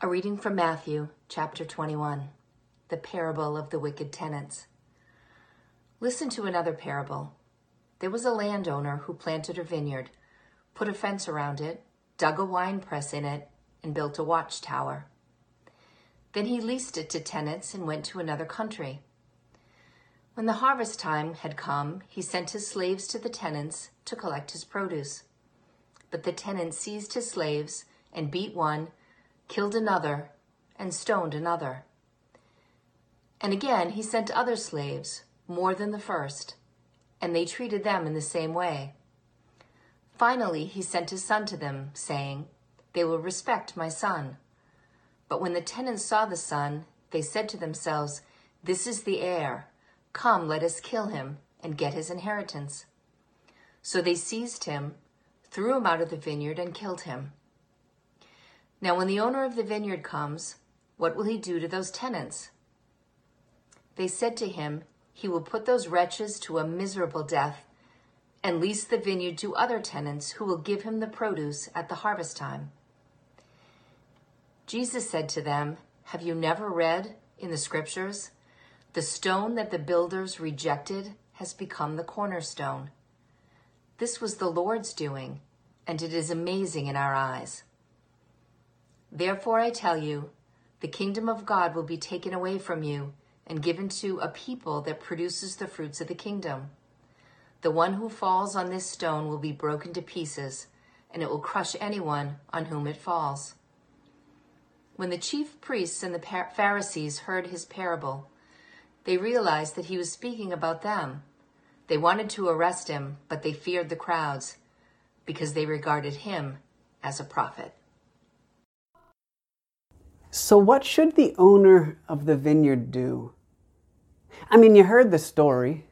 A reading from Matthew chapter 21, the parable of the wicked tenants. Listen to another parable. There was a landowner who planted a vineyard, put a fence around it, dug a wine press in it, and built a watchtower. Then he leased it to tenants and went to another country. When the harvest time had come, he sent his slaves to the tenants to collect his produce. But the tenants seized his slaves and beat one, killed another, and stoned another. And again he sent other slaves, more than the first, and they treated them in the same way. Finally, he sent his son to them, saying, They will respect my son. But when the tenants saw the son, they said to themselves, This is the heir. Come, let us kill him and get his inheritance. So they seized him, threw him out of the vineyard, and killed him. Now, when the owner of the vineyard comes, what will he do to those tenants? They said to him, He will put those wretches to a miserable death and lease the vineyard to other tenants who will give him the produce at the harvest time. Jesus said to them, Have you never read in the scriptures? The stone that the builders rejected has become the cornerstone. This was the Lord's doing, and it is amazing in our eyes. Therefore, I tell you, the kingdom of God will be taken away from you and given to a people that produces the fruits of the kingdom. The one who falls on this stone will be broken to pieces, and it will crush anyone on whom it falls. When the chief priests and the Pharisees heard his parable, they realized that he was speaking about them. They wanted to arrest him, but they feared the crowds because they regarded him as a prophet. So, what should the owner of the vineyard do? I mean, you heard the story.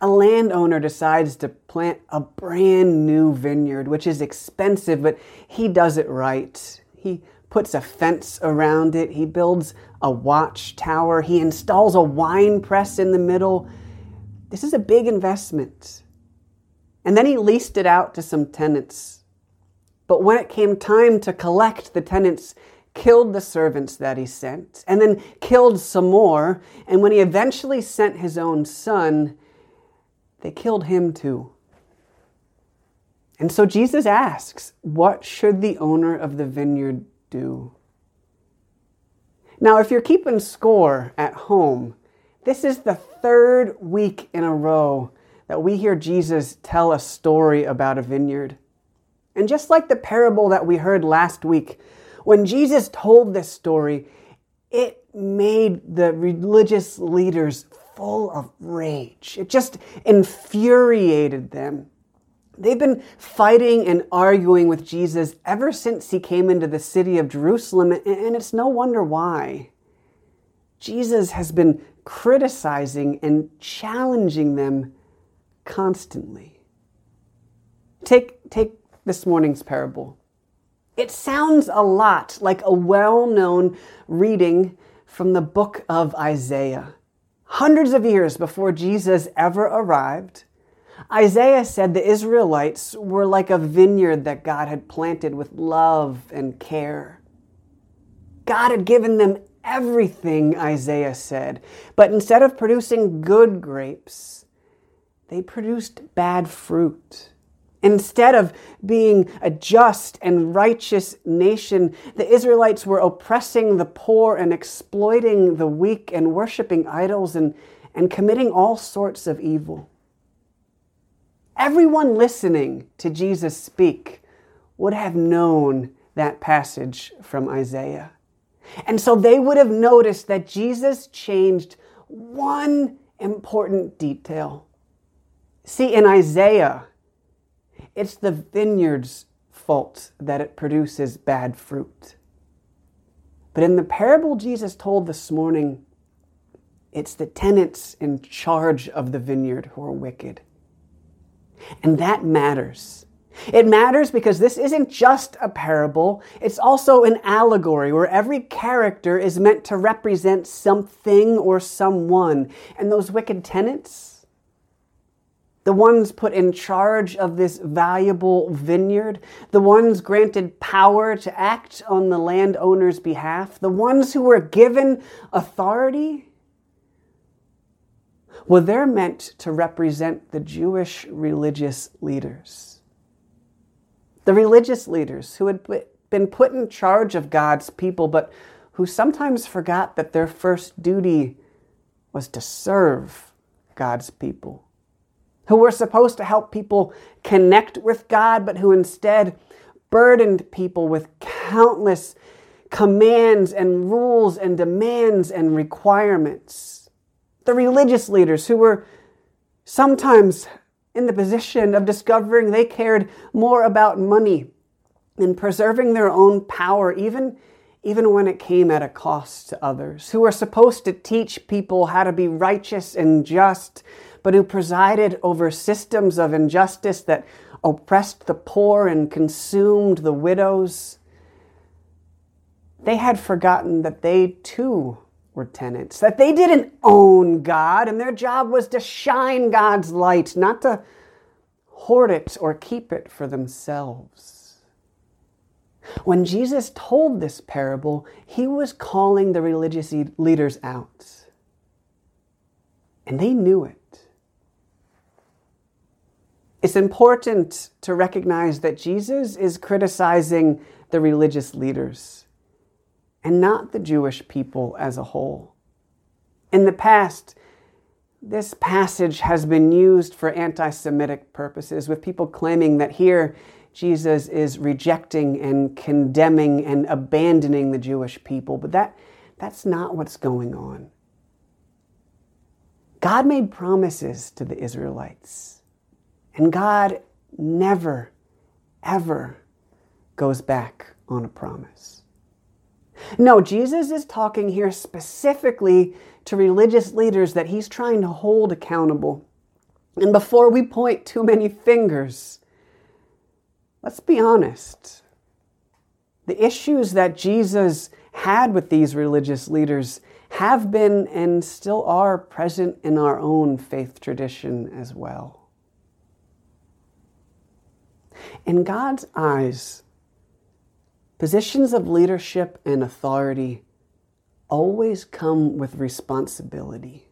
A landowner decides to plant a brand new vineyard, which is expensive, but he does it right. He puts a fence around it, he builds a watchtower, he installs a wine press in the middle. This is a big investment. And then he leased it out to some tenants. But when it came time to collect, the tenants killed the servants that he sent, and then killed some more. And when he eventually sent his own son, they killed him too. And so Jesus asks, What should the owner of the vineyard do. Now, if you're keeping score at home, this is the third week in a row that we hear Jesus tell a story about a vineyard. And just like the parable that we heard last week, when Jesus told this story, it made the religious leaders full of rage. It just infuriated them. They've been fighting and arguing with Jesus ever since he came into the city of Jerusalem, and it's no wonder why. Jesus has been criticizing and challenging them constantly. Take, take this morning's parable. It sounds a lot like a well known reading from the book of Isaiah. Hundreds of years before Jesus ever arrived, Isaiah said the Israelites were like a vineyard that God had planted with love and care. God had given them everything, Isaiah said, but instead of producing good grapes, they produced bad fruit. Instead of being a just and righteous nation, the Israelites were oppressing the poor and exploiting the weak and worshiping idols and, and committing all sorts of evil. Everyone listening to Jesus speak would have known that passage from Isaiah. And so they would have noticed that Jesus changed one important detail. See, in Isaiah, it's the vineyard's fault that it produces bad fruit. But in the parable Jesus told this morning, it's the tenants in charge of the vineyard who are wicked. And that matters. It matters because this isn't just a parable, it's also an allegory where every character is meant to represent something or someone. And those wicked tenants, the ones put in charge of this valuable vineyard, the ones granted power to act on the landowner's behalf, the ones who were given authority, well, they're meant to represent the Jewish religious leaders. The religious leaders who had been put in charge of God's people, but who sometimes forgot that their first duty was to serve God's people who were supposed to help people connect with God, but who instead burdened people with countless commands and rules and demands and requirements. The religious leaders who were sometimes in the position of discovering they cared more about money and preserving their own power, even, even when it came at a cost to others, who were supposed to teach people how to be righteous and just, but who presided over systems of injustice that oppressed the poor and consumed the widows. They had forgotten that they too were tenants, that they didn't own God, and their job was to shine God's light, not to hoard it or keep it for themselves. When Jesus told this parable, he was calling the religious leaders out. And they knew it. It's important to recognize that Jesus is criticizing the religious leaders and not the Jewish people as a whole. In the past, this passage has been used for anti Semitic purposes, with people claiming that here Jesus is rejecting and condemning and abandoning the Jewish people. But that, that's not what's going on. God made promises to the Israelites. And God never, ever goes back on a promise. No, Jesus is talking here specifically to religious leaders that he's trying to hold accountable. And before we point too many fingers, let's be honest. The issues that Jesus had with these religious leaders have been and still are present in our own faith tradition as well. In God's eyes, positions of leadership and authority always come with responsibility.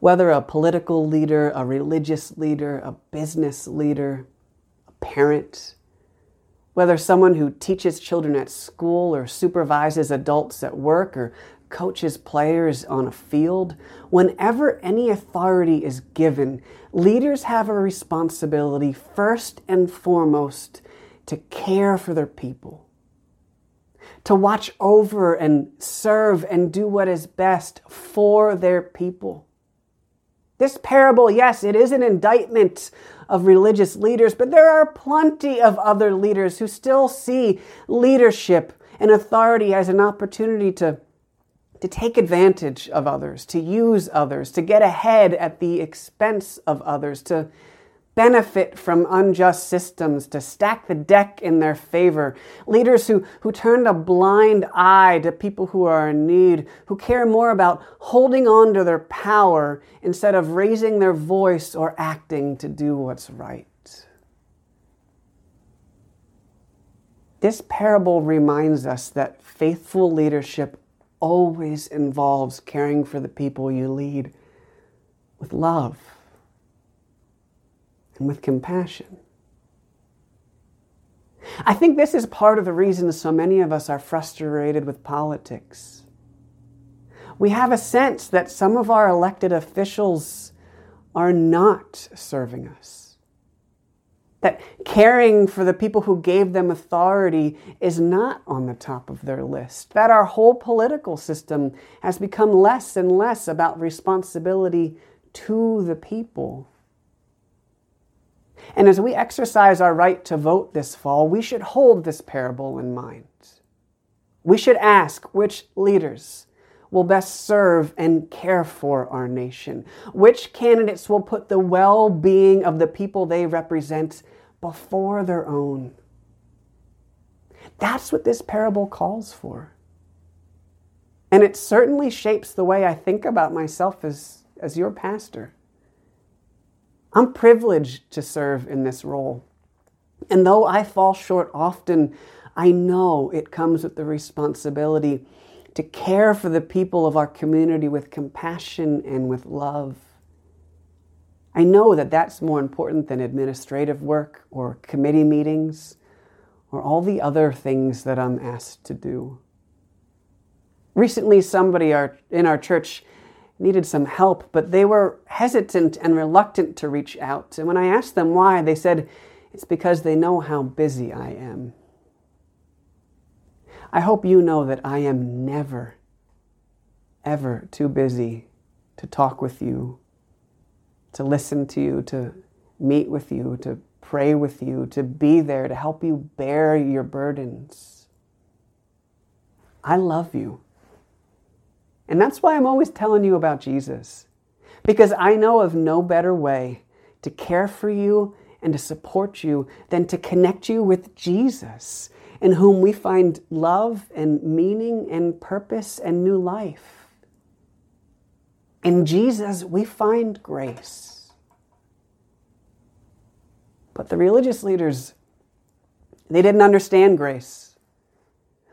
Whether a political leader, a religious leader, a business leader, a parent, whether someone who teaches children at school or supervises adults at work or coaches players on a field, whenever any authority is given, leaders have a responsibility first and foremost to care for their people, to watch over and serve and do what is best for their people. This parable, yes, it is an indictment of religious leaders, but there are plenty of other leaders who still see leadership and authority as an opportunity to to take advantage of others, to use others, to get ahead at the expense of others, to benefit from unjust systems, to stack the deck in their favor. Leaders who, who turn a blind eye to people who are in need, who care more about holding on to their power instead of raising their voice or acting to do what's right. This parable reminds us that faithful leadership always involves caring for the people you lead with love and with compassion. I think this is part of the reason so many of us are frustrated with politics. We have a sense that some of our elected officials are not serving us that caring for the people who gave them authority is not on the top of their list, that our whole political system has become less and less about responsibility to the people. And as we exercise our right to vote this fall, we should hold this parable in mind. We should ask which leaders will best serve and care for our nation, which candidates will put the well being of the people they represent before their own. That's what this parable calls for. And it certainly shapes the way I think about myself as, as your pastor. I'm privileged to serve in this role. And though I fall short often, I know it comes with the responsibility to care for the people of our community with compassion and with love. I know that that's more important than administrative work or committee meetings or all the other things that I'm asked to do. Recently, somebody in our church needed some help, but they were hesitant and reluctant to reach out. And when I asked them why, they said, It's because they know how busy I am. I hope you know that I am never, ever too busy to talk with you, to listen to you, to meet with you, to pray with you, to be there, to help you bear your burdens. I love you. And that's why I'm always telling you about Jesus. Because I know of no better way to care for you and to support you than to connect you with Jesus, in whom we find love and meaning and purpose and new life. In Jesus, we find grace. But the religious leaders, they didn't understand grace.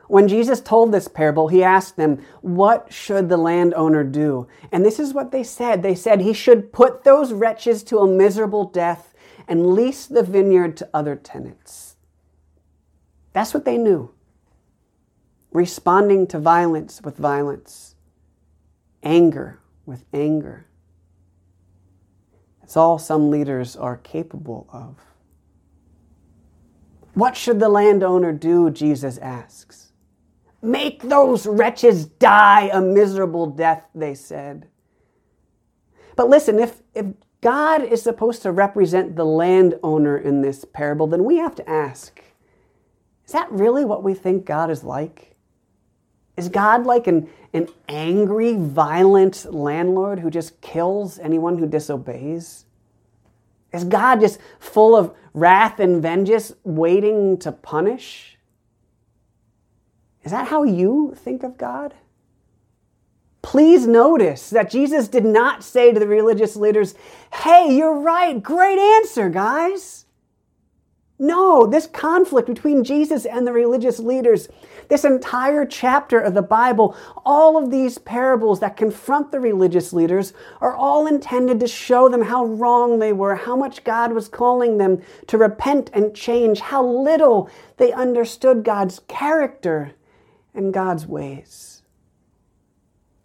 When Jesus told this parable, he asked them, What should the landowner do? And this is what they said. They said he should put those wretches to a miserable death and lease the vineyard to other tenants. That's what they knew. Responding to violence with violence, anger with anger. It's all some leaders are capable of. What should the landowner do? Jesus asks. Make those wretches die a miserable death, they said. But listen, if, if God is supposed to represent the landowner in this parable, then we have to ask is that really what we think God is like? Is God like an, an angry, violent landlord who just kills anyone who disobeys? Is God just full of wrath and vengeance, waiting to punish? Is that how you think of God? Please notice that Jesus did not say to the religious leaders, Hey, you're right, great answer, guys. No, this conflict between Jesus and the religious leaders, this entire chapter of the Bible, all of these parables that confront the religious leaders are all intended to show them how wrong they were, how much God was calling them to repent and change, how little they understood God's character and God's ways.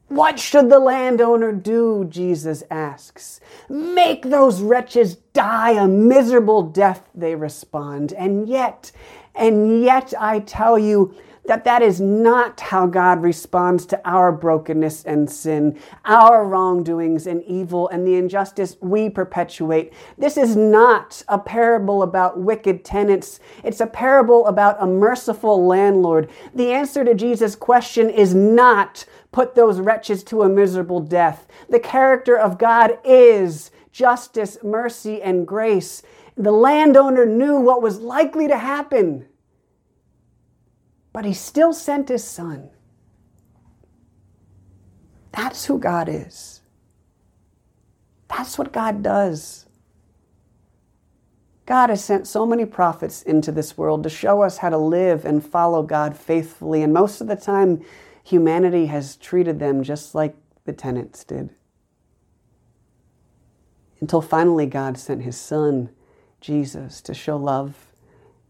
What should the landowner do? Jesus asks. Make those wretches die a miserable death, they respond. And yet, and yet I tell you, that that is not how God responds to our brokenness and sin, our wrongdoings and evil and the injustice we perpetuate. This is not a parable about wicked tenants. It's a parable about a merciful landlord. The answer to Jesus' question is not put those wretches to a miserable death. The character of God is justice, mercy, and grace. The landowner knew what was likely to happen. But he still sent his son. That's who God is. That's what God does. God has sent so many prophets into this world to show us how to live and follow God faithfully, and most of the time, humanity has treated them just like the tenants did. Until finally, God sent his son, Jesus, to show love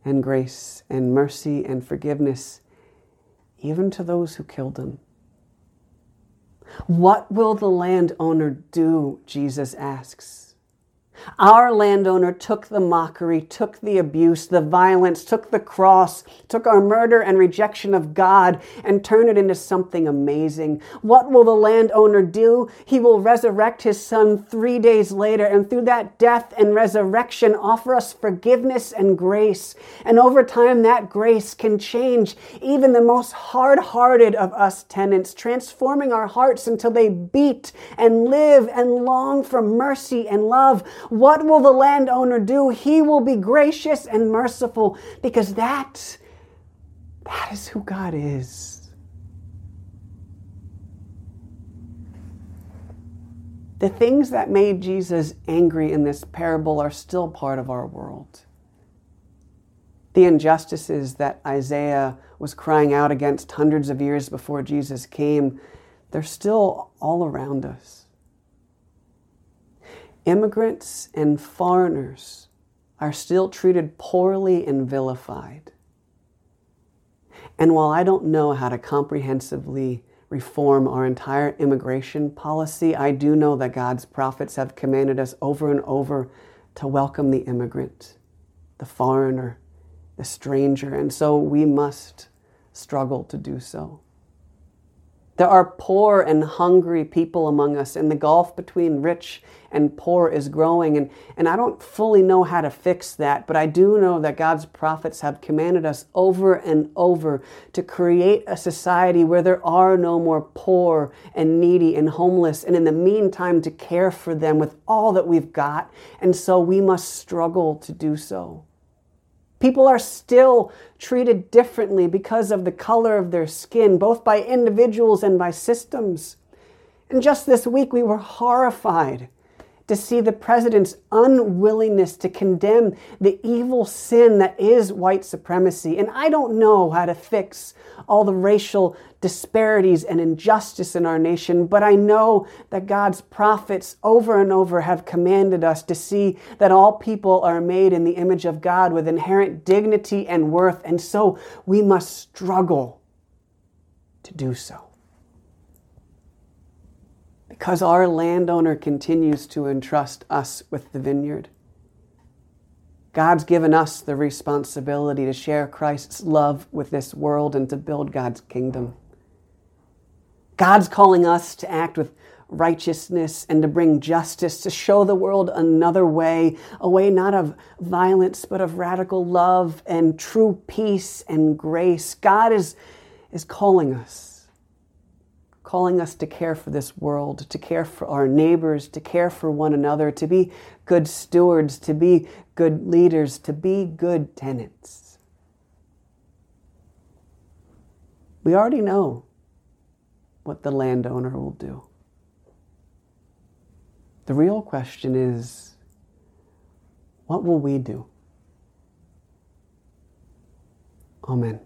and grace and mercy and forgiveness, even to those who killed him. What will the landowner do? Jesus asks. Our landowner took the mockery, took the abuse, the violence, took the cross, took our murder and rejection of God, and turned it into something amazing. What will the landowner do? He will resurrect his son three days later, and through that death and resurrection, offer us forgiveness and grace. And over time, that grace can change even the most hard hearted of us tenants, transforming our hearts until they beat and live and long for mercy and love. What will the landowner do? He will be gracious and merciful because that, that is who God is. The things that made Jesus angry in this parable are still part of our world. The injustices that Isaiah was crying out against hundreds of years before Jesus came, they're still all around us. Immigrants and foreigners are still treated poorly and vilified. And while I don't know how to comprehensively reform our entire immigration policy, I do know that God's prophets have commanded us over and over to welcome the immigrant, the foreigner, the stranger, and so we must struggle to do so. There are poor and hungry people among us, and the gulf between rich and poor is growing. And, and I don't fully know how to fix that, but I do know that God's prophets have commanded us over and over to create a society where there are no more poor and needy and homeless, and in the meantime, to care for them with all that we've got. And so we must struggle to do so. People are still treated differently because of the color of their skin, both by individuals and by systems. And just this week, we were horrified to see the president's unwillingness to condemn the evil sin that is white supremacy. And I don't know how to fix all the racial disparities and injustice in our nation, but I know that God's prophets over and over have commanded us to see that all people are made in the image of God with inherent dignity and worth. And so we must struggle to do so because our landowner continues to entrust us with the vineyard. God's given us the responsibility to share Christ's love with this world and to build God's kingdom. God's calling us to act with righteousness and to bring justice, to show the world another way, a way not of violence, but of radical love and true peace and grace. God is, is calling us calling us to care for this world, to care for our neighbors, to care for one another, to be good stewards, to be good leaders, to be good tenants. We already know what the landowner will do. The real question is what will we do? Amen.